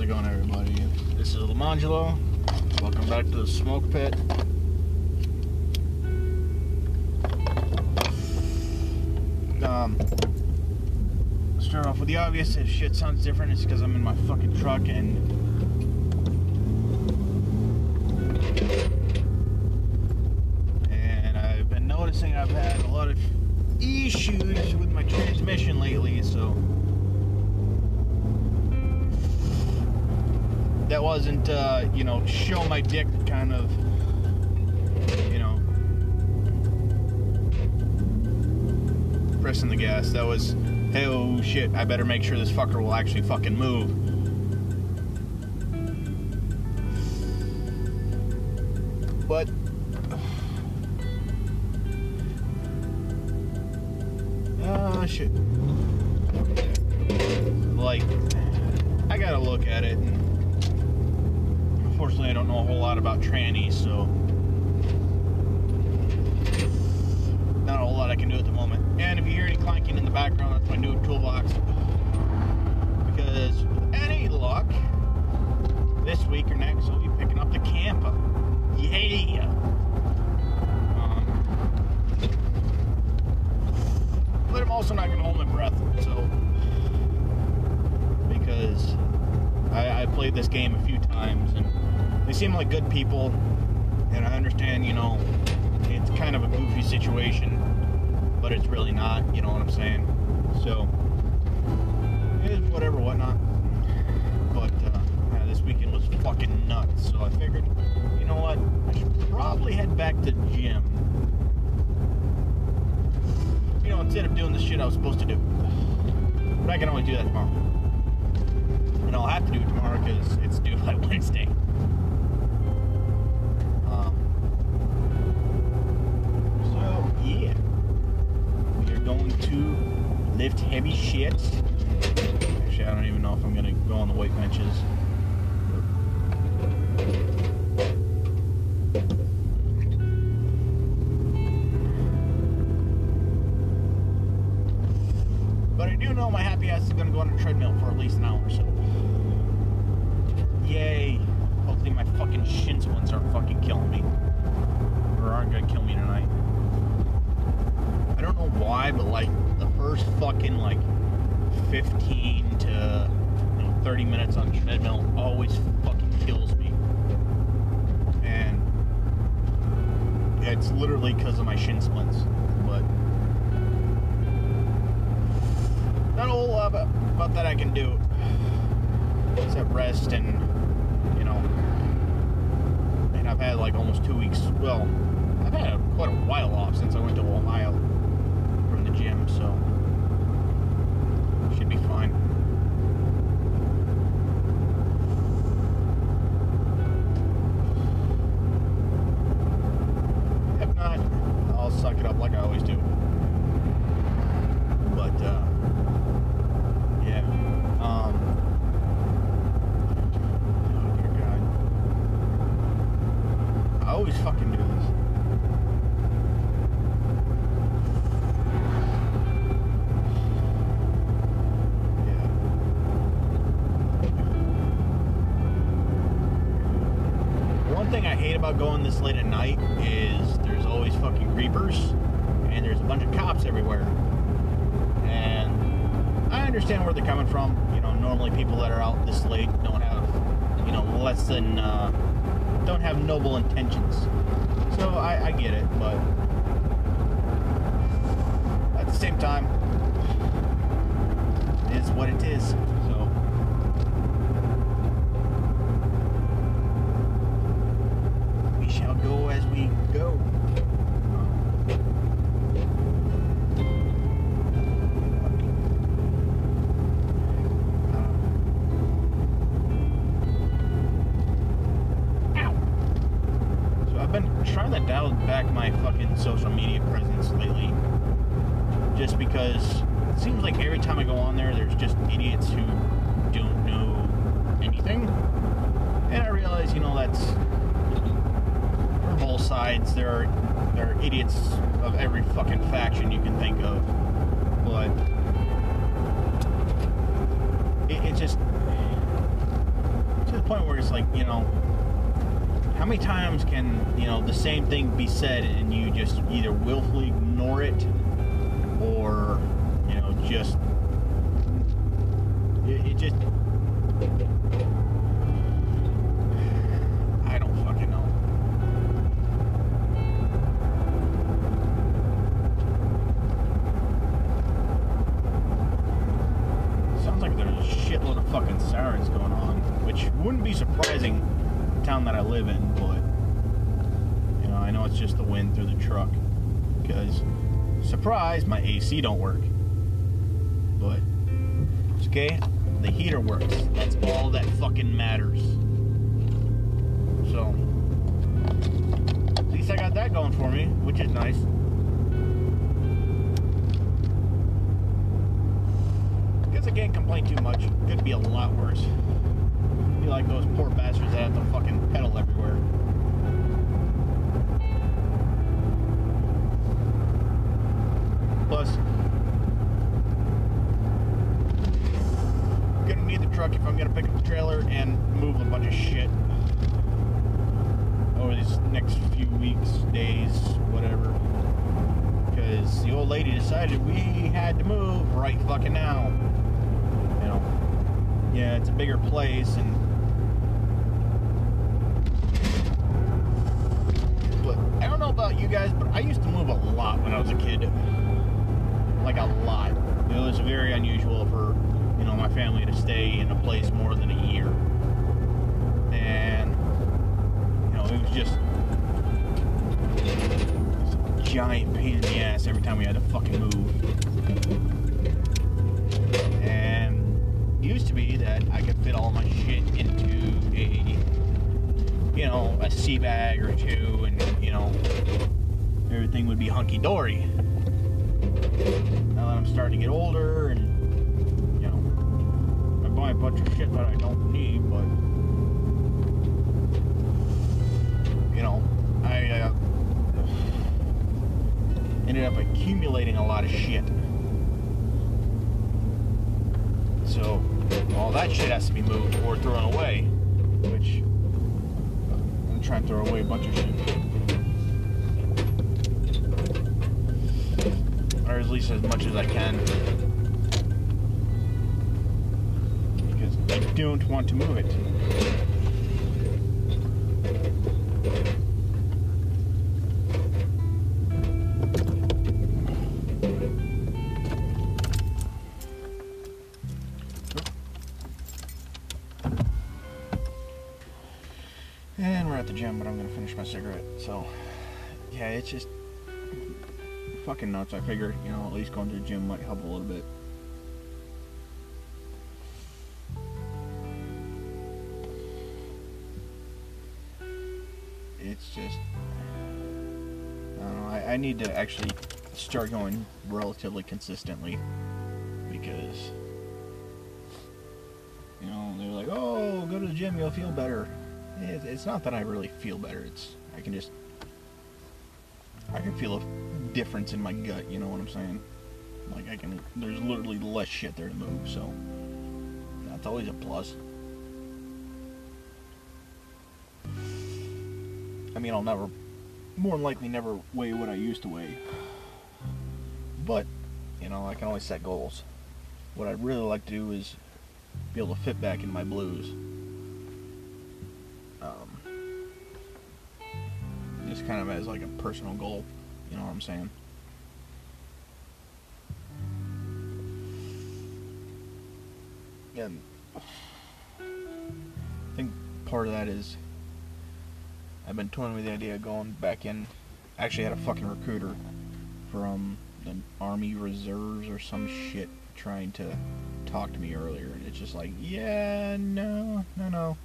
How's it going, everybody? This is Lemongello. Welcome back to the smoke pit. Um, start off with the obvious. If shit sounds different, it's because I'm in my fucking truck and and I've been noticing I've had a lot of issues with my transmission lately, so that wasn't uh, you know show my dick kind of you know pressing the gas. That was hey oh shit, I better make sure this fucker will actually fucking move. But I'm also not going to hold my breath, so because I, I played this game a few times and they seem like good people, and I understand, you know, it's kind of a goofy situation, but it's really not, you know what I'm saying? So, it is whatever, whatnot. But, uh, yeah, this weekend was fucking nuts, so I figured, you know what, I should probably head back to gym. You instead of doing the shit I was supposed to do. But I can only do that tomorrow. And I'll have to do it tomorrow because it's due by Wednesday. Um, so yeah, we are going to lift heavy shit. Actually, I don't even know if I'm gonna go on the weight benches. 15 to you know, 30 minutes on the treadmill always fucking kills me. And it's literally because of my shin splints. But not a whole lot about, that I can do. Except rest and you know, and I've had like almost two weeks. Well, I've had quite a while off since I went to Ohio from the gym, so fine. Trying to dial back my fucking social media presence lately. Just because it seems like every time I go on there, there's just idiots who don't know anything. And I realize, you know, that's both sides. There are there are idiots of every fucking faction you can think of. But it, it just to the point where it's like, you know, how many times can, you know, the same thing be said and you just either willfully ignore it or, you know, just. It, it just. My AC don't work. But it's okay, the heater works. That's all that fucking matters. So at least I got that going for me, which is nice. Guess I can't complain too much. Could be a lot worse. Be like those poor bastards that have to fucking pedal everywhere. Plus, I'm gonna need the truck if I'm gonna pick up the trailer and move a bunch of shit over these next few weeks, days, whatever. Because the old lady decided we had to move right fucking now. You know, yeah, it's a bigger place and. But I don't know about you guys, but I used to move a lot when I was a kid. Like a lot. It was very unusual for, you know, my family to stay in a place more than hunky dory. At least as much as I can. Because I don't want to move it. And we're at the gym, but I'm gonna finish my cigarette. So, yeah, it's just fucking nuts. I figured, you know, at least going to the gym might help a little bit. It's just, I don't know. I, I need to actually start going relatively consistently because, you know, they're like, oh, go to the gym, you'll feel better. It- It's not that I really feel better. It's I can just I can feel a difference in my gut. You know what I'm saying? Like I can. There's literally less shit there to move. So that's always a plus. I mean, I'll never, more than likely, never weigh what I used to weigh. But you know, I can always set goals. What I'd really like to do is be able to fit back in my blues. Um, just kind of as like a personal goal. You know what I'm saying? And I think part of that is I've been toying with the idea of going back in. I actually had a fucking recruiter from the Army Reserves or some shit trying to talk to me earlier, and it's just like, yeah, no, no, no.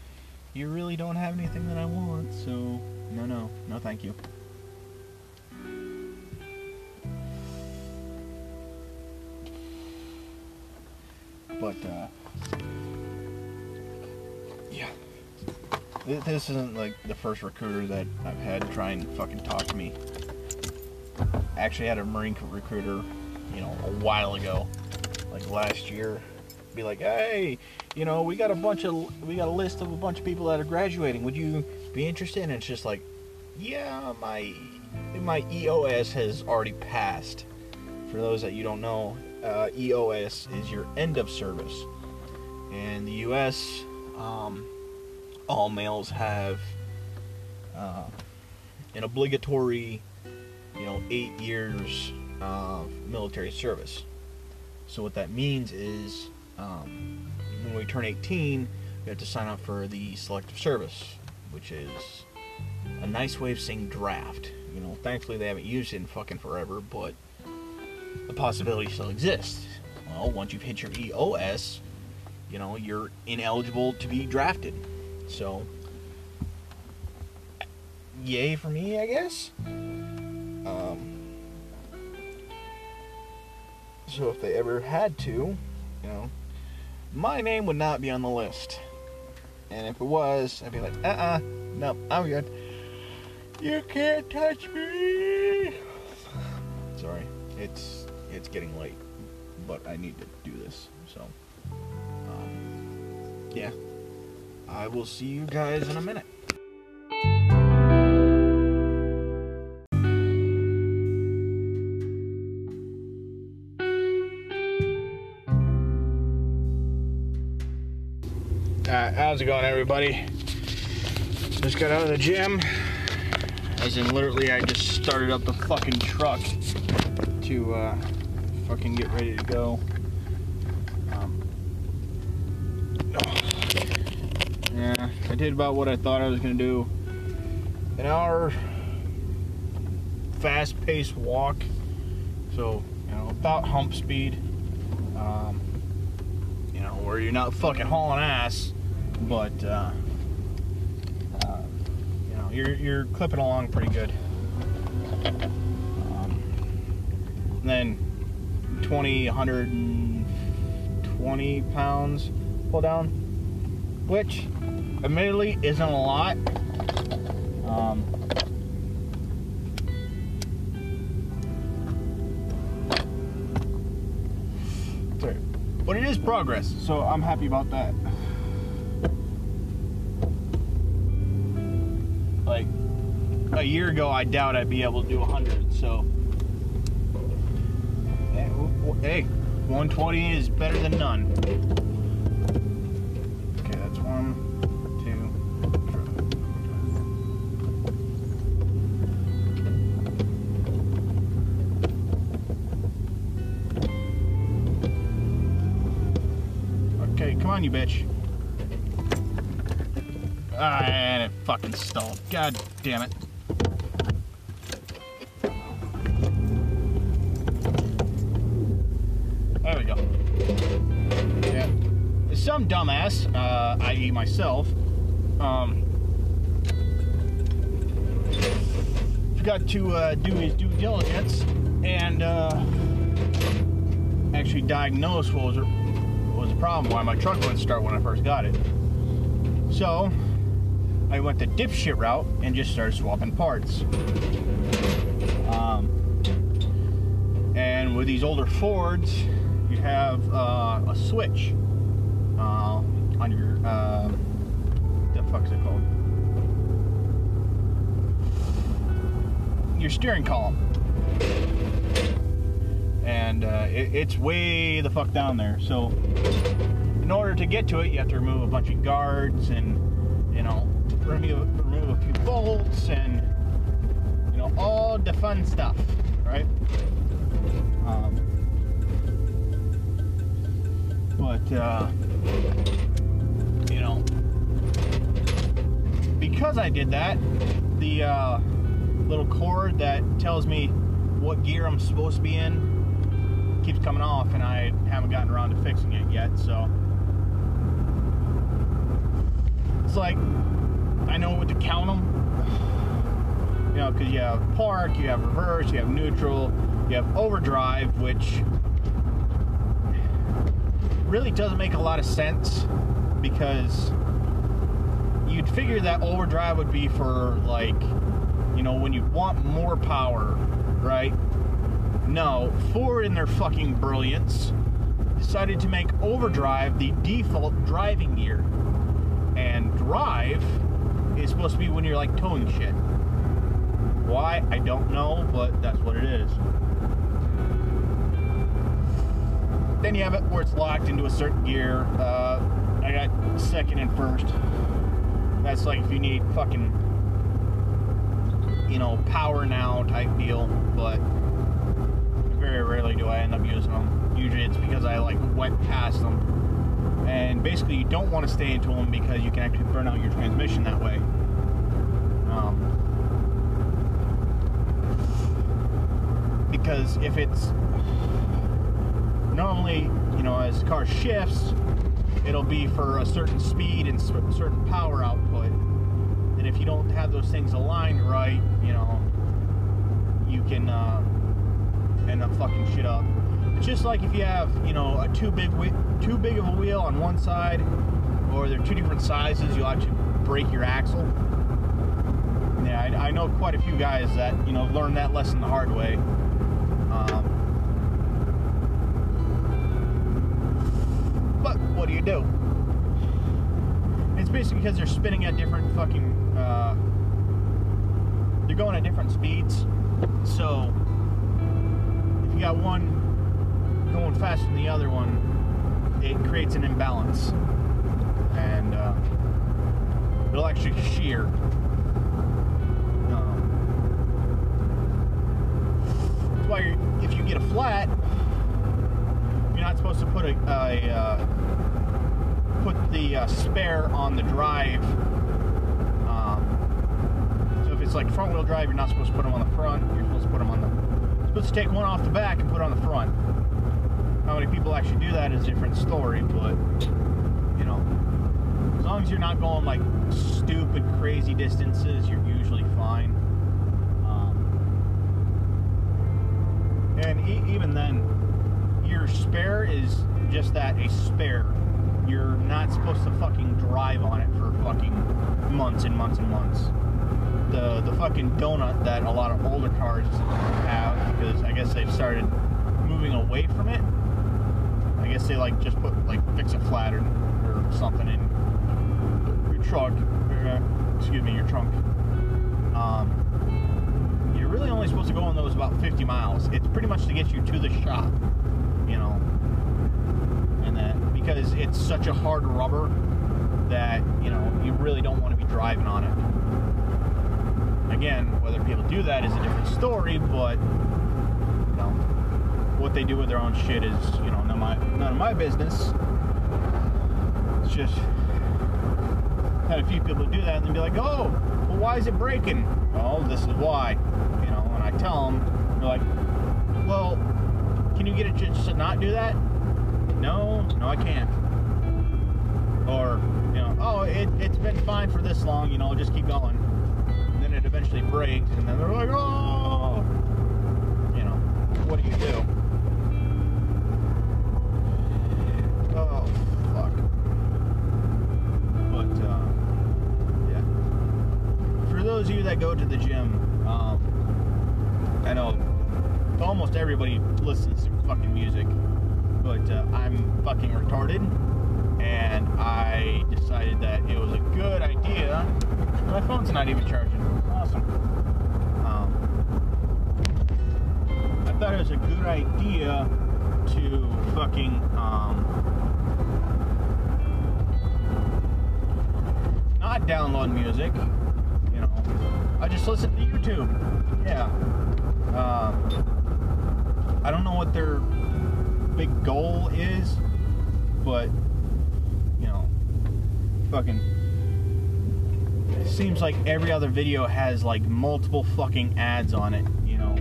You really don't have anything that I want, so no, no, no, thank you. But, uh, yeah. Th- This isn't like the first recruiter that I've had try and fucking talk to me. I actually had a Marine recruiter, you know, a while ago, like last year, be like, hey, you know, we got a bunch of we got a list of a bunch of people that are graduating. Would you be interested?" And it's just like, "Yeah, my my EOS has already passed." For those that you don't know, uh, EOS is your end of service. In the U.S., um, all males have uh, an obligatory, you know, eight years of military service. So what that means is, um, when we turn 18, we have to sign up for the selective service, which is a nice way of saying draft. You know, thankfully they haven't used it in fucking forever, but the possibility still exists. Well, once you've hit your EOS, you know, you're ineligible to be drafted. So, yay for me, I guess. Um, so if they ever had to, you know, my name would not be on the list. And if it was, I'd be like, uh uh nope, I'm good. You can't touch me. Sorry, it's it's getting late, but I need to do this. So, um, yeah, I will see you guys in a minute. How's it going, everybody? Just got out of the gym. As in, literally, I just started up the fucking truck to uh, fucking get ready to go. Um, yeah, I did about what I thought I was gonna do. An hour fast-paced walk, so you know about hump speed. Um, you know where you're not fucking hauling ass, but uh, uh, you know you're you're clipping along pretty good. Um, then 20, 120 pounds pull down, which admittedly isn't a lot. Um. But it is progress, so I'm happy about that. Like a year ago, I doubt I'd be able to do 100. So, hey, w- w- hey, 120 is better than none. Okay, that's one, two. Okay, come on, you bitch. Ah, and it fucking stalled. God damn it. Myself, um, forgot to uh, do his due diligence and uh, actually diagnose what was what was the problem, why my truck wouldn't start when I first got it. So I went the dipshit route and just started swapping parts. Um, and with these older Fords, you have uh, a switch uh, the fuck's it called? Your steering column, and uh, it, it's way the fuck down there. So, in order to get to it, you have to remove a bunch of guards and you know remove remove a few bolts and you know all the fun stuff, right? Um, but uh, because I did that, the uh, little cord that tells me what gear I'm supposed to be in keeps coming off, and I haven't gotten around to fixing it yet. So it's like I know what to count them. You know, because you have park, you have reverse, you have neutral, you have overdrive, which really doesn't make a lot of sense because you'd figure that overdrive would be for like, you know, when you want more power, right? No, Ford in their fucking brilliance decided to make overdrive the default driving gear. And drive is supposed to be when you're like towing shit. Why? I don't know, but that's what it is. Then you have it where it's locked into a certain gear. Uh, second and first. That's like if you need fucking, you know, power now type deal. But very rarely do I end up using them. Usually it's because I like went past them. And basically, you don't want to stay into them because you can actually burn out your transmission that way. Um, because if it's normally, you know, as the car shifts, it'll be for a certain speed and certain power output. And if you don't have those things aligned right, you know, you can uh, end up fucking shit up. It's just like if you have, you know, a too big too big of a wheel on one side, or they're two different sizes, you'll actually break your axle. Yeah, I, I know quite a few guys that you know learned that lesson the hard way. Um, what do you do? It's basically because they're spinning at different fucking. Uh, they're going at different speeds, so if you got one going faster than the other one, it creates an imbalance. And uh, it'll actually shear. Um, that's why if you get a flat, you're not supposed to put a, a uh, the uh, spare on the drive. Um, so if it's like front wheel drive, you're not supposed to put them on the front. You're supposed to put them on the You're supposed to take one off the back and put it on the front. How many people actually do that is a different story, but you know, as long as you're not going like stupid, crazy distances, you're usually fine. Um, and even then, your spare is just that a spare. You're not supposed to fucking drive on it for fucking months and months and months the the fucking donut that a lot of older cars have because I guess they've started moving away from it. I guess they like just put like fix a flat or, or something in your trunk. Uh, excuse me, your trunk. Um, you're really only supposed to go on those about 50 miles. It's pretty much to get you to the shop, you know. And that because it's such a hard rubber that you know you really don't want to be driving on it. Again, whether people do that is a different story, but you know, what they do with their own shit is, you know, none of my none of my business. It's just had a few people do that and be like, oh, well, why is it breaking? Oh, this is why. You know, and I tell them, they're like, well, can you get it just to not do that? No, no, I can't. Or, you know, oh, it, it's been fine for this long, you know, just keep going Then it eventually breaks, and then they're like, oh, you know, what do you do? Oh, fuck. But, uh, yeah. For those of you that go to the gym, um, I know almost everybody listens to fucking music, but uh, I'm fucking retarded, and I decided that it was a good idea. My phone's not even charging awesome. Um, I thought it was a good idea to fucking um, not download music. You know, I just listen to YouTube. Yeah. Um, I don't know what their big goal is, but you know, fucking seems like every other video has like multiple fucking ads on it, you know.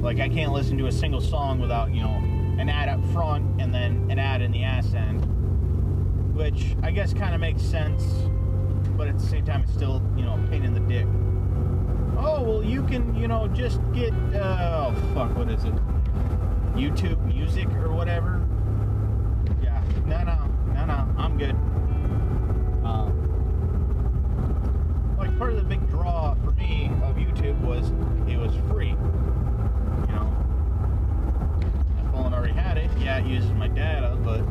Like I can't listen to a single song without, you know, an ad up front and then an ad in the ass end. Which I guess kind of makes sense, but at the same time it's still, you know, a pain in the dick. Oh, well you can, you know, just get uh, oh fuck, what is it? YouTube music or whatever. Yeah. No, no. No, no. I'm good. Um, like part of the big draw for me of YouTube was it was free. You know, my phone already had it. Yeah, it uses my data, but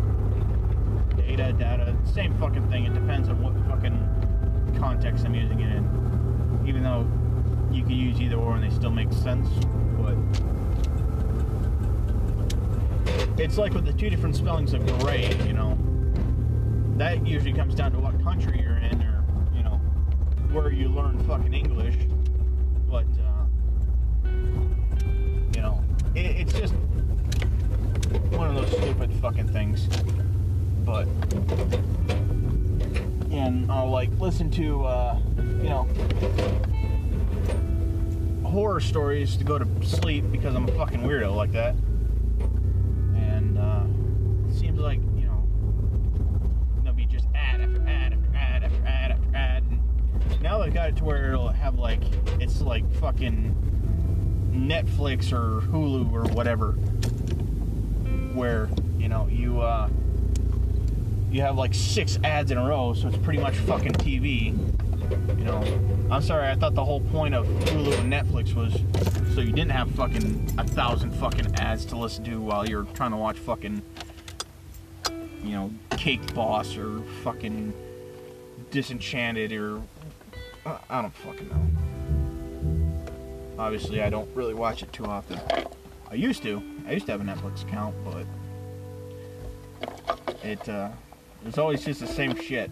data, data, same fucking thing. It depends on what fucking context I'm using it in. Even though you could use either or and they still make sense, but it's like with the two different spellings of gray, you know. That usually comes down to what country you're in or, you know, where you learn fucking English. But, uh, you know, it, it's just one of those stupid fucking things. But, and I'll like listen to, uh, you know, horror stories to go to sleep because I'm a fucking weirdo like that. Now they've got it to where it'll have like it's like fucking Netflix or Hulu or whatever, where you know you uh, you have like six ads in a row, so it's pretty much fucking TV. You know, I'm sorry. I thought the whole point of Hulu and Netflix was so you didn't have fucking a thousand fucking ads to listen to while you're trying to watch fucking, you know, Cake Boss or fucking Disenchanted or I, don't fucking know. Obviously, I don't really watch it too often. I used to. I used to have a Netflix account, but it uh, it's always just the same shit.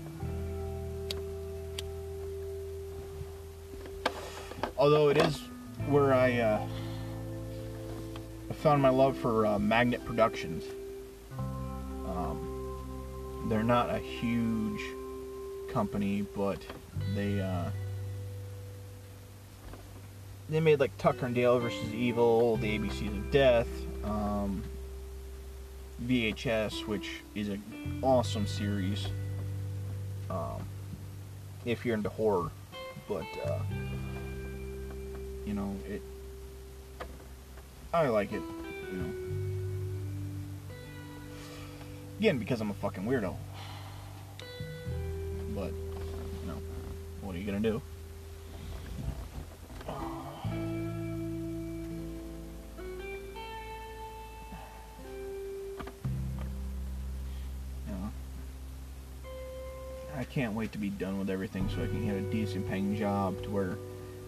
although it is where I, uh, I found my love for uh, Magnet Productions. Um, they're not a huge company, but they uh, they made like Tucker and Dale versus Evil, the ABCs of Death, um, VHS, which is an awesome series. Um, if you're into horror, but uh, you know, it. I like it, you know. Again, because I'm a fucking weirdo. But, you know, what are you gonna do? Can't wait to be done with everything so I can get a decent paying job to where you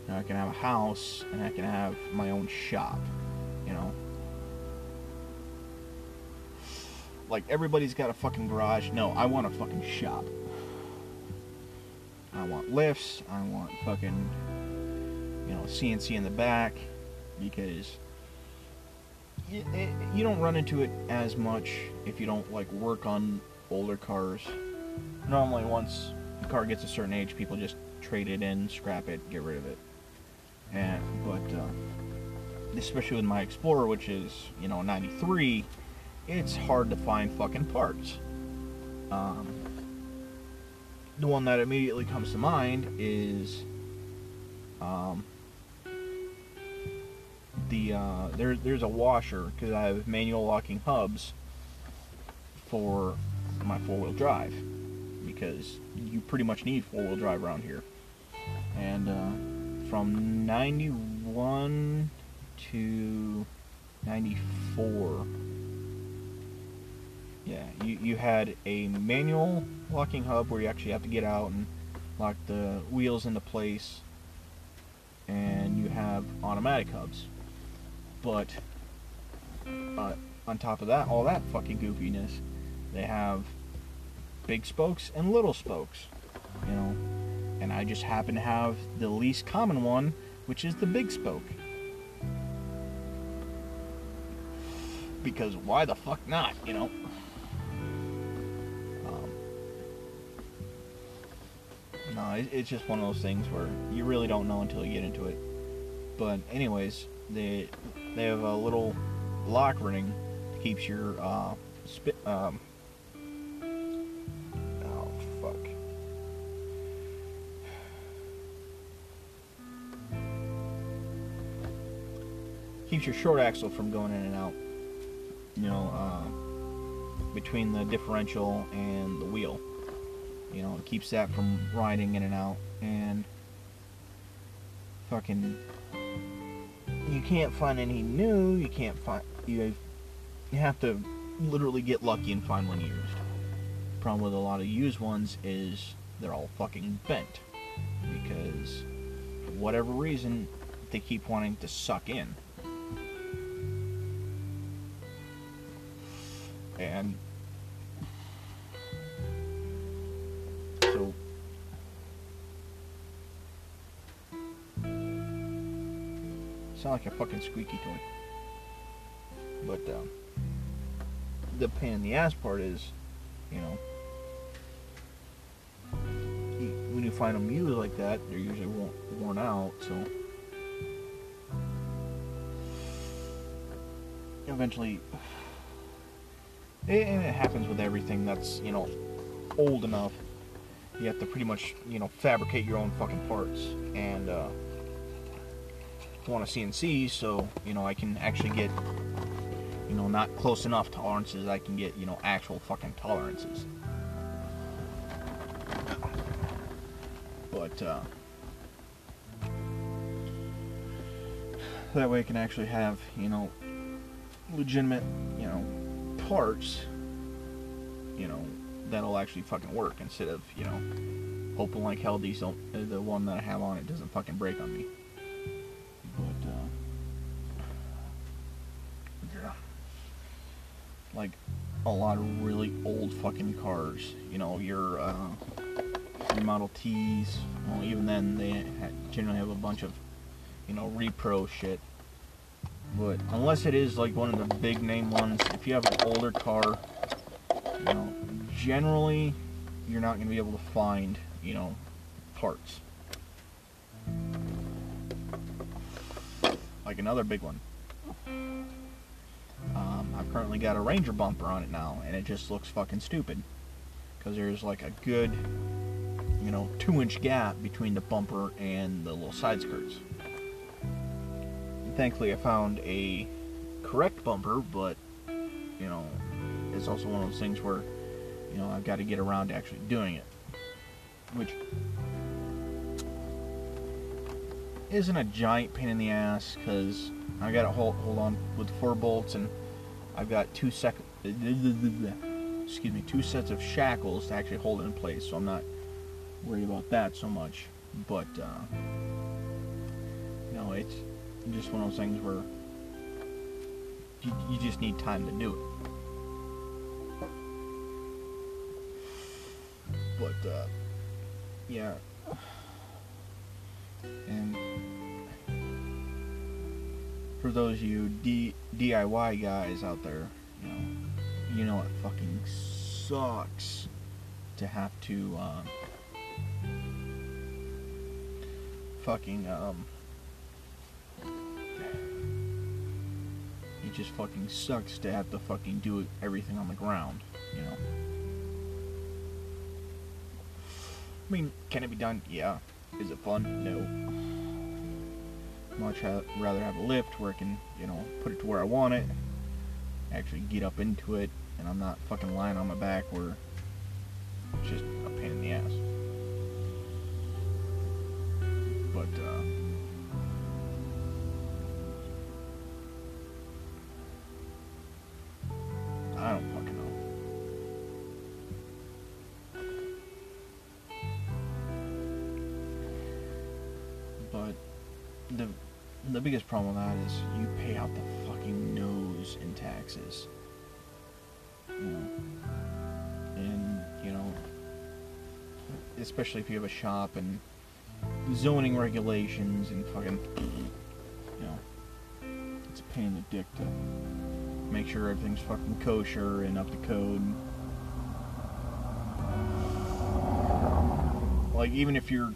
know, I can have a house and I can have my own shop, you know. Like everybody's got a fucking garage. No, I want a fucking shop. I want lifts. I want fucking, you know, CNC in the back because you, it, you don't run into it as much if you don't like work on older cars. Normally, once the car gets a certain age, people just trade it in, scrap it, get rid of it. And but uh, especially with my Explorer, which is you know 93, it's hard to find fucking parts. Um, the one that immediately comes to mind is um, the uh, there, there's a washer because I have manual locking hubs for my four-wheel drive because you pretty much need four-wheel drive around here. And uh, from 91 to 94 yeah you, you had a manual locking hub where you actually have to get out and lock the wheels into place and you have automatic hubs. But uh, on top of that all that fucking goofiness they have big spokes and little spokes you know and I just happen to have the least common one, which is the big spoke. Because why the fuck not, you know? Um, no, it, it's just one of those things where you really don't know until you get into it. But anyways, they they have a little lock ring keeps your uh, spit um, keeps your short axle from going in and out. You know, uh, between the differential and the wheel. You know, it keeps that from riding in and out. And fucking, you can't find any new. You can't find you. You have to literally get lucky and find one used. problem with a lot of used ones is they're all fucking bent because for whatever reason they keep wanting to suck in. Sound like a fucking squeaky toy. But um, the pain in the ass part is, you know, when you find them used like that, they're usually worn, worn out. So eventually, and it happens with everything that's you know old enough. You have to pretty much you know fabricate your own fucking parts and. Uh, want a CNC, so you know I can actually get you know not close enough tolerances. I can get you know actual fucking tolerances. But uh, that way I can actually have you know legitimate you know parts you know that'll actually fucking work instead of you know hoping like hell these don't the one that I have on it doesn't fucking break on me. But uh, yeah, like a lot of really old fucking cars. You know your uh, your Model Ts. Well, even then they generally have a bunch of you know repro shit. But unless it is like one of the big name ones, if you have an older car, you know generally you're not going to be able to find you know parts. Like another big one. Um, I've currently got a Ranger bumper on it now, and it just looks fucking stupid. Because there's like a good, you know, two inch gap between the bumper and the little side skirts. And thankfully, I found a correct bumper, but, you know, it's also one of those things where, you know, I've got to get around to actually doing it. Which isn't a giant pain in the ass because I got to hold hold on with four bolts and I've got two sec excuse me two sets of shackles to actually hold it in place, so I'm not worried about that so much. But uh, you know, it's just one of those things where you, you just need time to do it. But uh, yeah, and for those of you D- DIY guys out there, you know, you know it fucking sucks to have to uh, fucking um. It just fucking sucks to have to fucking do everything on the ground, you know. I mean, can it be done? Yeah. Is it fun? No. Much rather have a lift where I can, you know, put it to where I want it, actually get up into it, and I'm not fucking lying on my back where it's just a pain in the ass. But, uh, the biggest problem with that is you pay out the fucking nose in taxes. You know, and you know, especially if you have a shop and zoning regulations and fucking, you know, it's a pain in the dick to make sure everything's fucking kosher and up to code. Like even if you're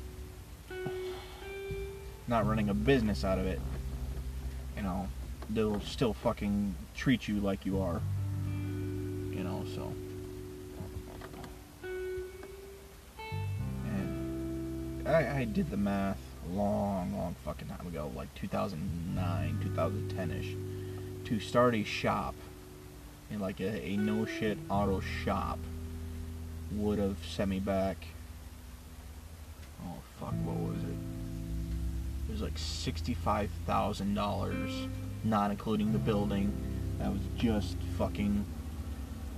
not running a business out of it, they'll still fucking treat you like you are. You know, so. And I, I did the math long, long fucking time ago, like 2009, 2010 ish, to start a shop in like a, a no shit auto shop would have sent me back. Oh fuck, what was it? It was like sixty-five thousand dollars, not including the building. That was just fucking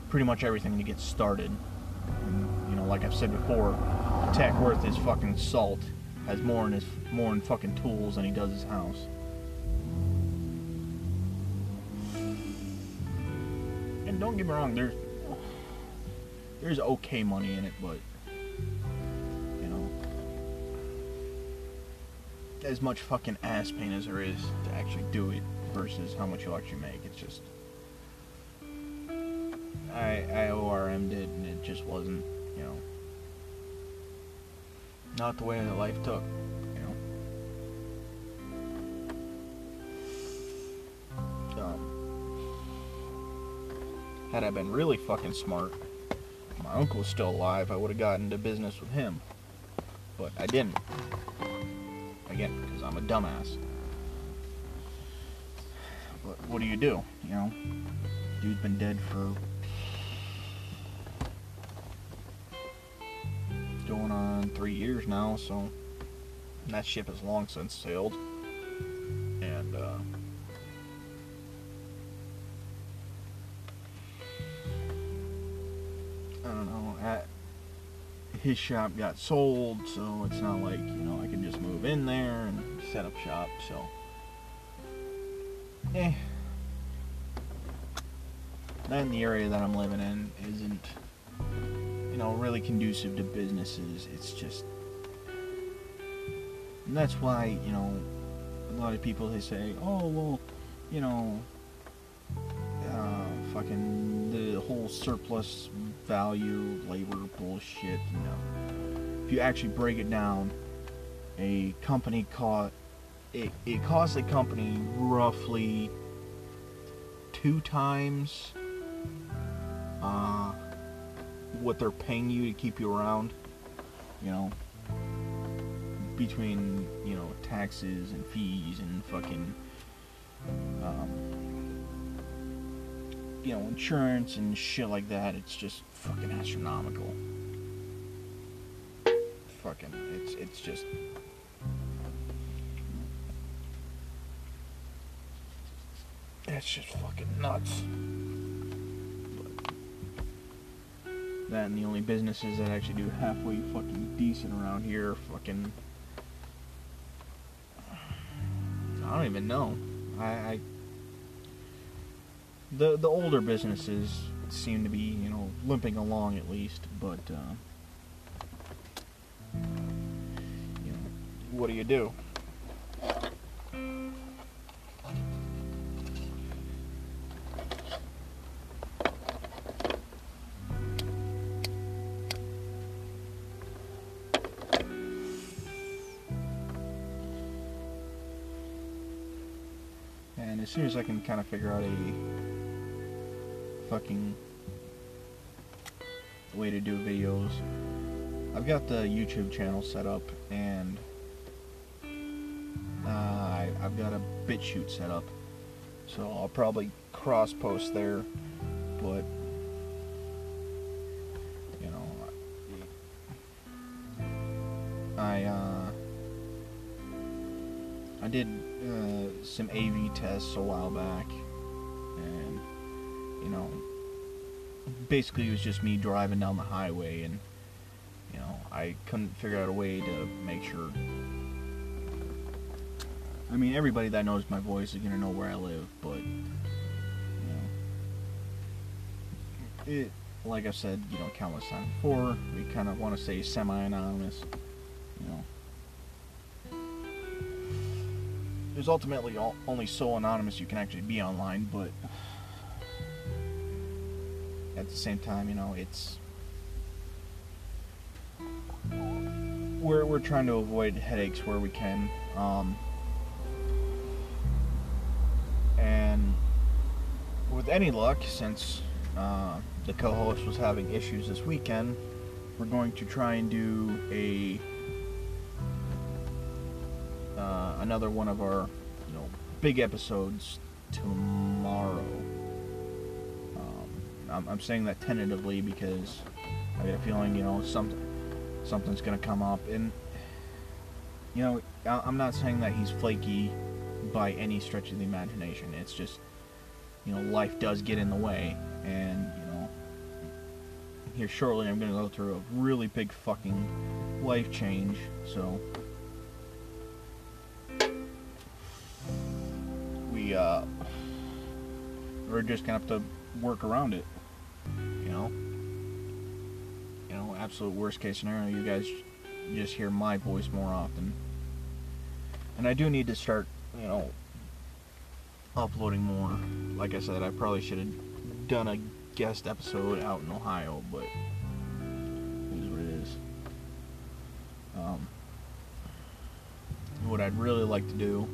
pretty much everything to get started. And, you know, like I've said before, Tech worth his fucking salt has more in his more in fucking tools than he does his house. And don't get me wrong, there's there's okay money in it, but you know, as much fucking ass pain as there is to actually do it versus how much you'll actually make. It's just I I ORM'd it and it just wasn't, you know, not the way that life took, you know. Had I been really fucking smart, my uncle was still alive, I would have gotten into business with him. But I didn't. Again, because I'm a dumbass. What do you do? You know? Dude's been dead for going on three years now, so that ship has long since sailed. And uh I don't know. His shop got sold, so it's not like you know I can just move in there and set up shop. So, eh. Then the area that I'm living in isn't, you know, really conducive to businesses. It's just, and that's why you know, a lot of people they say, oh well, you know, uh, fucking the whole surplus value labor bullshit, you know. If you actually break it down, a company cost it, it costs a company roughly two times uh, what they're paying you to keep you around. You know, between you know taxes and fees and fucking um, you know insurance and shit like that. It's just fucking astronomical. Fucking, it's it's just. It's just fucking nuts. But that and the only businesses that actually do halfway fucking decent around here fucking. I don't even know. I, I the the older businesses seem to be you know limping along at least, but uh, you know what do you do? Soon as I can kind of figure out a fucking way to do videos. I've got the YouTube channel set up and uh, I, I've got a BitChute set up. So I'll probably cross post there, but you know, I uh, I did some AV tests a while back, and you know, basically it was just me driving down the highway and you know I couldn't figure out a way to make sure. I mean everybody that knows my voice is gonna know where I live but you know. It like I said you know countless times before we kind of want to say semi-anonymous there's ultimately only so anonymous you can actually be online but at the same time, you know, it's we're we're trying to avoid headaches where we can, um, and with any luck, since uh, the co-host was having issues this weekend, we're going to try and do a another one of our you know big episodes tomorrow. Um, I'm, I'm saying that tentatively because I get a feeling, you know, something something's gonna come up, and you know, I'm not saying that he's flaky by any stretch of the imagination. It's just, you know, life does get in the way, and you know, here shortly I'm gonna go through a really big fucking life change. So we uh we're just gonna have to work around it. You know? You know, absolute worst case scenario, you guys just hear my voice more often. And I do need to start, you know, uploading more. Like I said, I probably should have done a guest episode out in Ohio, but it is what it is. Um, what I'd really like to do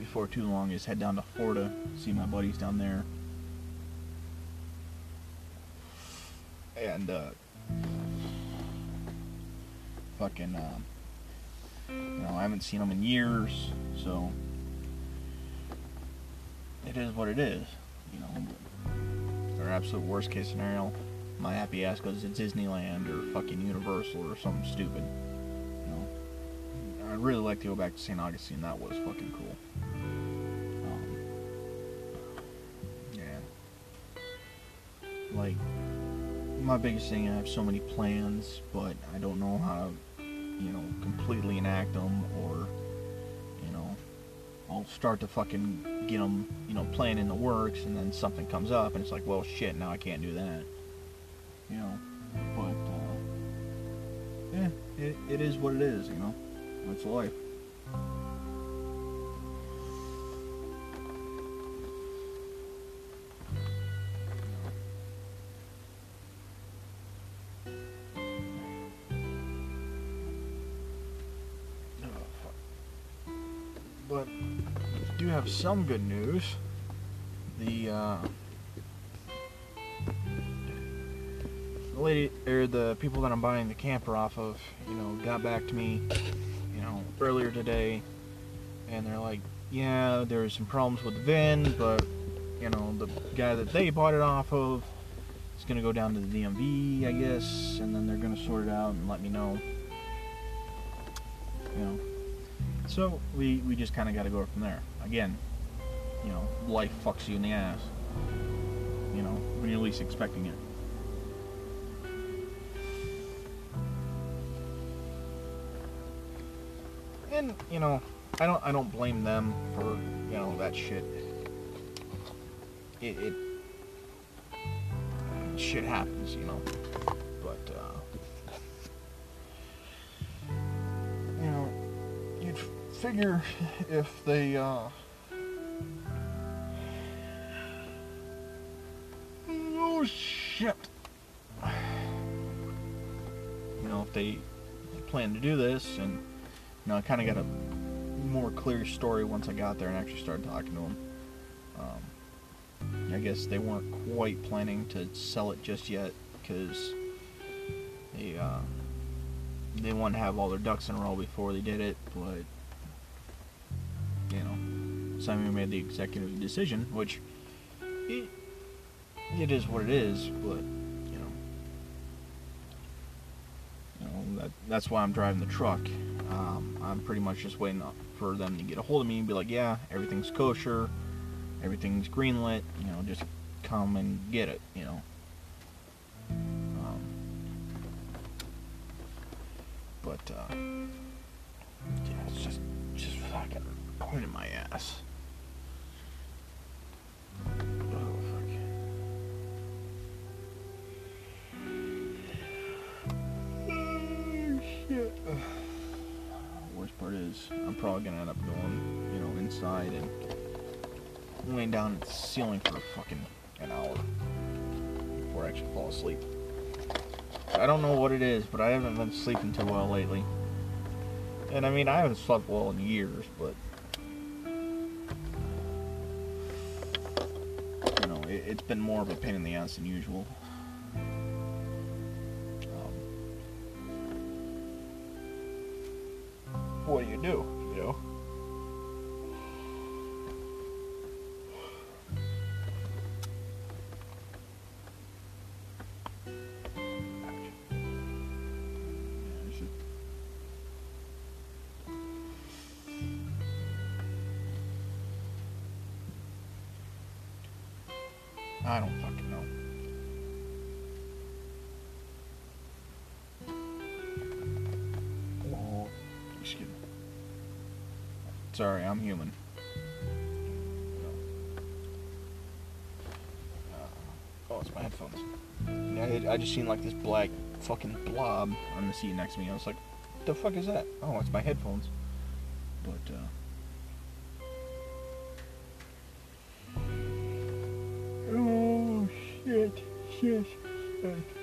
before too long is head down to Florida, see my buddies down there. And, uh, fucking, uh, you know, I haven't seen them in years, so it is what it is, you know. Or absolute worst case scenario, my happy ass goes to Disneyland or fucking Universal or something stupid. I'd really like to go back to St. Augustine. That was fucking cool. Um, yeah. Like, my biggest thing, I have so many plans, but I don't know how to, you know, completely enact them or, you know, I'll start to fucking get them, you know, playing in the works, and then something comes up, and it's like, well, shit, now I can't do that. You know, but uh, yeah, it, it is what it is. You know, that's life. Fuck. But do have some good news. The uh, the lady or the people that I'm buying the camper off of, you know, got back to me, earlier today, and they're like, yeah, there's some problems with the VIN, but you know, the guy that they bought it off of is gonna go down to the DMV, I guess, and then they're gonna sort it out and let me know. You know. So we, we just kind of got to go from there. Again, you know, life fucks you in the ass. You know, when you're least expecting it. And you know, I don't I don't blame them for you know that shit. It, it shit happens, you know. But uh, you know, you'd figure if they uh oh shit you know if they plan to do this and you know i kind of got a more clear story once i got there and actually started talking to them um, i guess they weren't quite planning to sell it just yet because they uh, they wanted to have all their ducks in a row before they did it but you know, Simon made the executive decision, which it, it is what it is, but you know, you know that that's why I'm driving the truck. Um, I'm pretty much just waiting for them to get a hold of me and be like, yeah, everything's kosher, everything's greenlit, you know, just come and get it, you know. Um, but uh, yeah, it's just just fucking point in my ass. Probably gonna end up going, you know, inside and laying down at the ceiling for fucking an hour before I actually fall asleep. I don't know what it is, but I haven't been sleeping too well lately. And I mean, I haven't slept well in years, but you know, it, it's been more of a pain in the ass than usual. Sorry, I'm human. Oh, it's my headphones. Yeah, I, I just seen like this black fucking blob on the seat next to me. I was like, "What the fuck is that?" Oh, it's my headphones. But uh. Oh shit! Shit! shit.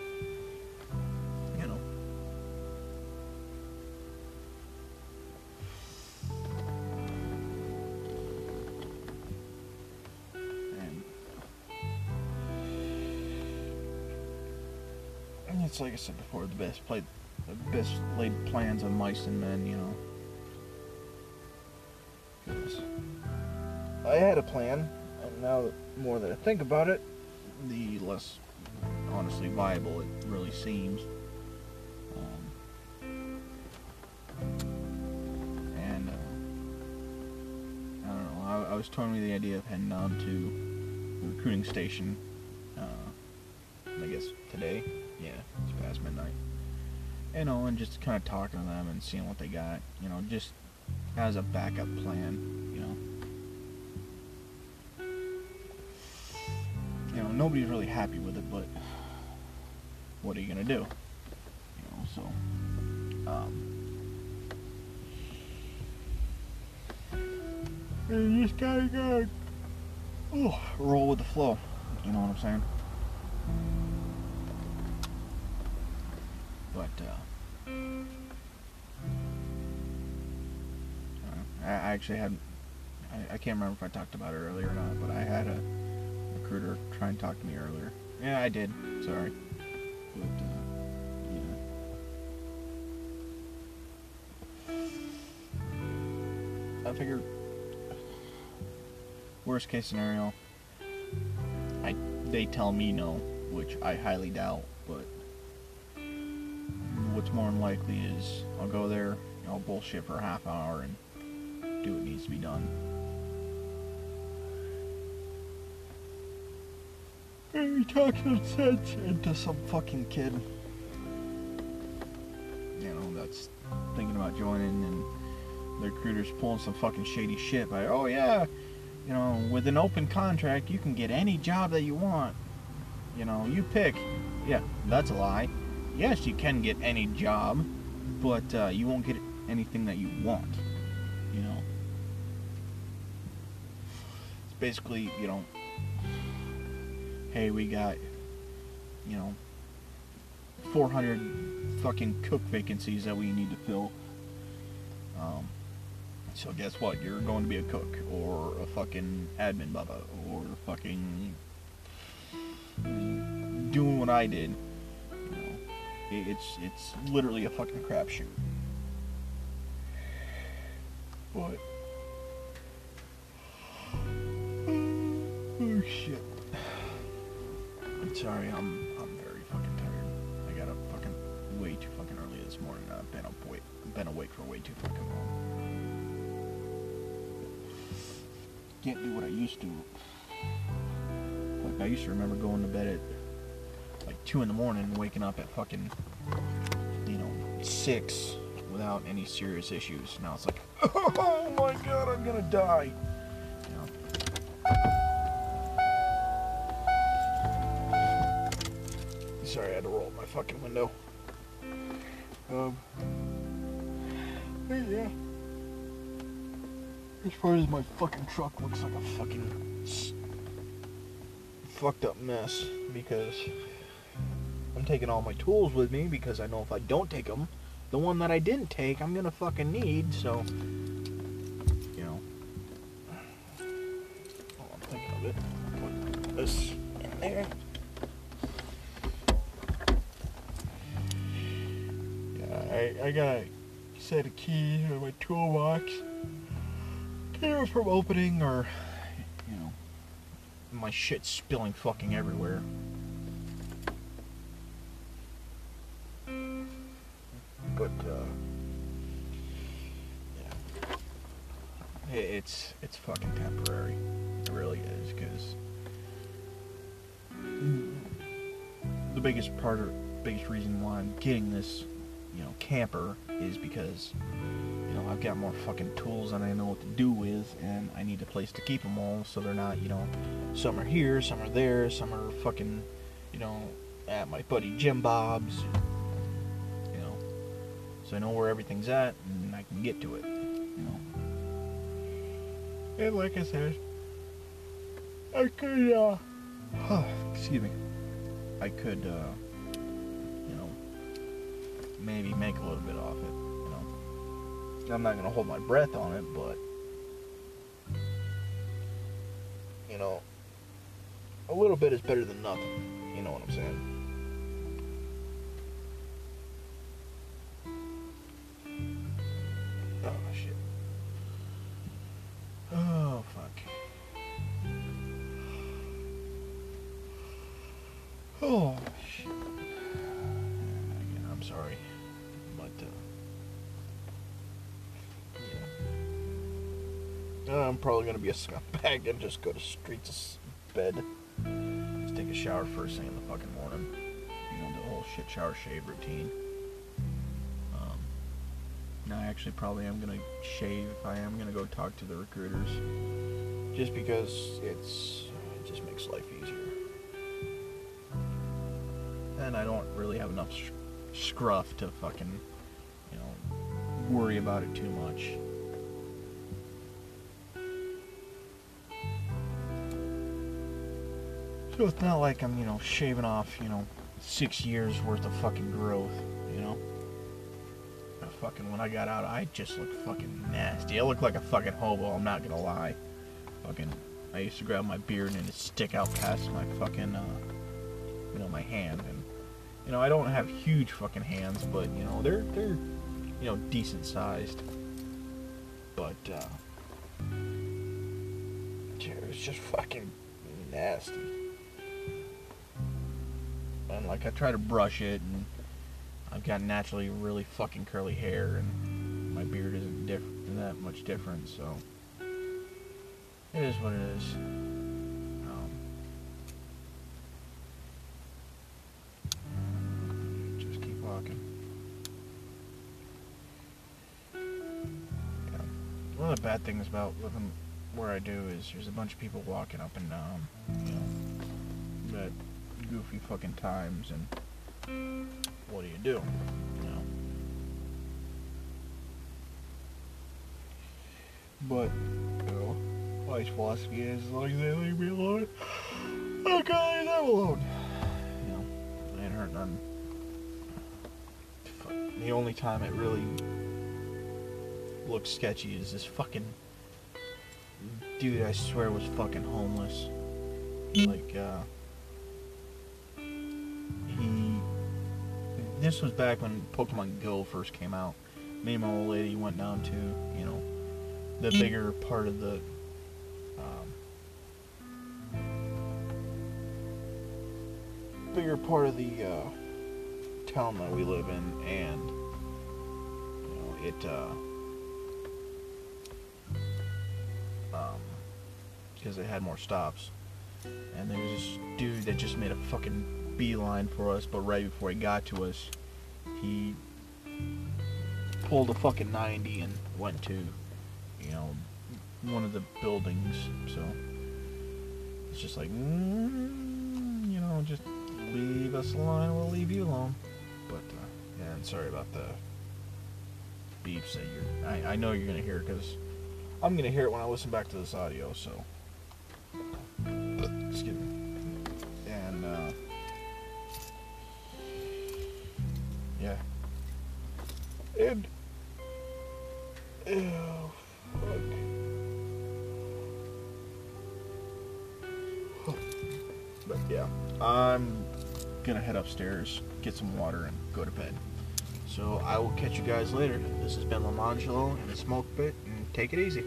It's like I said before, the best played, the best laid plans of mice and men, you know. I had a plan, and now the more that I think about it, the less honestly viable it really seems. Um, and uh, I don't know. I, I was toying with the idea of heading on to the recruiting station. Uh, I guess today. Yeah, past midnight. You know, and just kind of talking to them and seeing what they got. You know, just as a backup plan. You know. You know, nobody's really happy with it, but what are you gonna do? You know, so. Um, you just gotta go. Oh, roll with the flow. You know what I'm saying? Actually had. I, I can't remember if I talked about it earlier or not, but I had a recruiter try and talk to me earlier. Yeah, I did. Sorry. But, uh, yeah. I figured, worst case scenario, I they tell me no, which I highly doubt, but what's more than likely is I'll go there, I'll bullshit for a half hour and do what needs to be done. And he talks some sense into some fucking kid. You know, that's thinking about joining and the recruiter's pulling some fucking shady shit by, oh yeah, you know, with an open contract you can get any job that you want. You know, you pick. Yeah, that's a lie. Yes, you can get any job, but uh, you won't get anything that you want. Basically, you know, hey, we got, you know, 400 fucking cook vacancies that we need to fill. Um, so guess what? You're going to be a cook or a fucking admin bubba or fucking doing what I did. You know, it's it's literally a fucking crapshoot. But sorry, I'm I'm very fucking tired. I got up fucking way too fucking early this morning. I've been up wait, been awake for way too fucking long. Can't do what I used to. Like I used to remember going to bed at like two in the morning, waking up at fucking you know six without any serious issues. Now it's like, oh my god, I'm gonna die. Fucking window. Um. yeah. As far as my fucking truck looks like a fucking fucked up mess because I'm taking all my tools with me because I know if I don't take them, the one that I didn't take, I'm gonna fucking need. So, I, got a set of keys in my toolbox. Either from opening or, you know, my shit spilling fucking everywhere. But, uh, yeah. It's, it's fucking temporary. It really is, because the biggest part or biggest reason why I'm getting this, you know, camper is because, you know, I've got more fucking tools than I know what to do with, and I need a place to keep them all so they're not, you know, some are here, some are there, some are fucking, you know, at my buddy Jim Bob's, you know, so I know where everything's at and I can get to it, you know. And like I said, I could, uh, excuse me, I could, uh, maybe make a little bit off it. You know? I'm not gonna hold my breath on it, but you know, a little bit is better than nothing. You know what I'm saying? Probably gonna be a scumbag and just go to streets bed. Just take a shower first thing in the fucking morning. You know, the whole shit shower shave routine. Um, I actually probably am gonna shave if I am gonna go talk to the recruiters. Just because it's it just makes life easier. And I don't really have enough scruff to fucking, you know, worry about it too much. So it's not like I'm, you know, shaving off, you know, six years worth of fucking growth, you know? But fucking, when I got out, I just looked fucking nasty. I looked like a fucking hobo, I'm not gonna lie. Fucking, I used to grab my beard and it'd stick out past my fucking, uh, you know, my hand. And, you know, I don't have huge fucking hands, but, you know, they're, they're, you know, decent sized. But, uh, it's just fucking nasty like I try to brush it, and I've got naturally really fucking curly hair, and my beard isn't diff- that much different, so it is what it is. Um, just keep walking. Yeah. One of the bad things about living where I do is there's a bunch of people walking up and down, you know, goofy fucking times, and what do you do? You know? But, you know, my philosophy is as long as they leave me alone, okay, I'm alone. You know, ain't hurt none. The only time it really looks sketchy is this fucking dude I swear was fucking homeless. Like, uh, this was back when Pokemon Go first came out. Me and my old lady went down to, you know, the bigger part of the um, bigger part of the uh, town that we live in, and you know, it uh, um, because it had more stops, and there was this dude that just made a fucking beeline for us, but right before he got to us, he pulled a fucking 90 and went to, you know, one of the buildings. So it's just like, mm, you know, just leave us alone. We'll leave you alone. But uh, yeah, and sorry about the beeps that you're. I, I know you're gonna hear because I'm gonna hear it when I listen back to this audio. So And oh fuck. But yeah, I'm gonna head upstairs, get some water, and go to bed. So I will catch you guys later. This has been Lemongello and the Smoke Pit, and take it easy.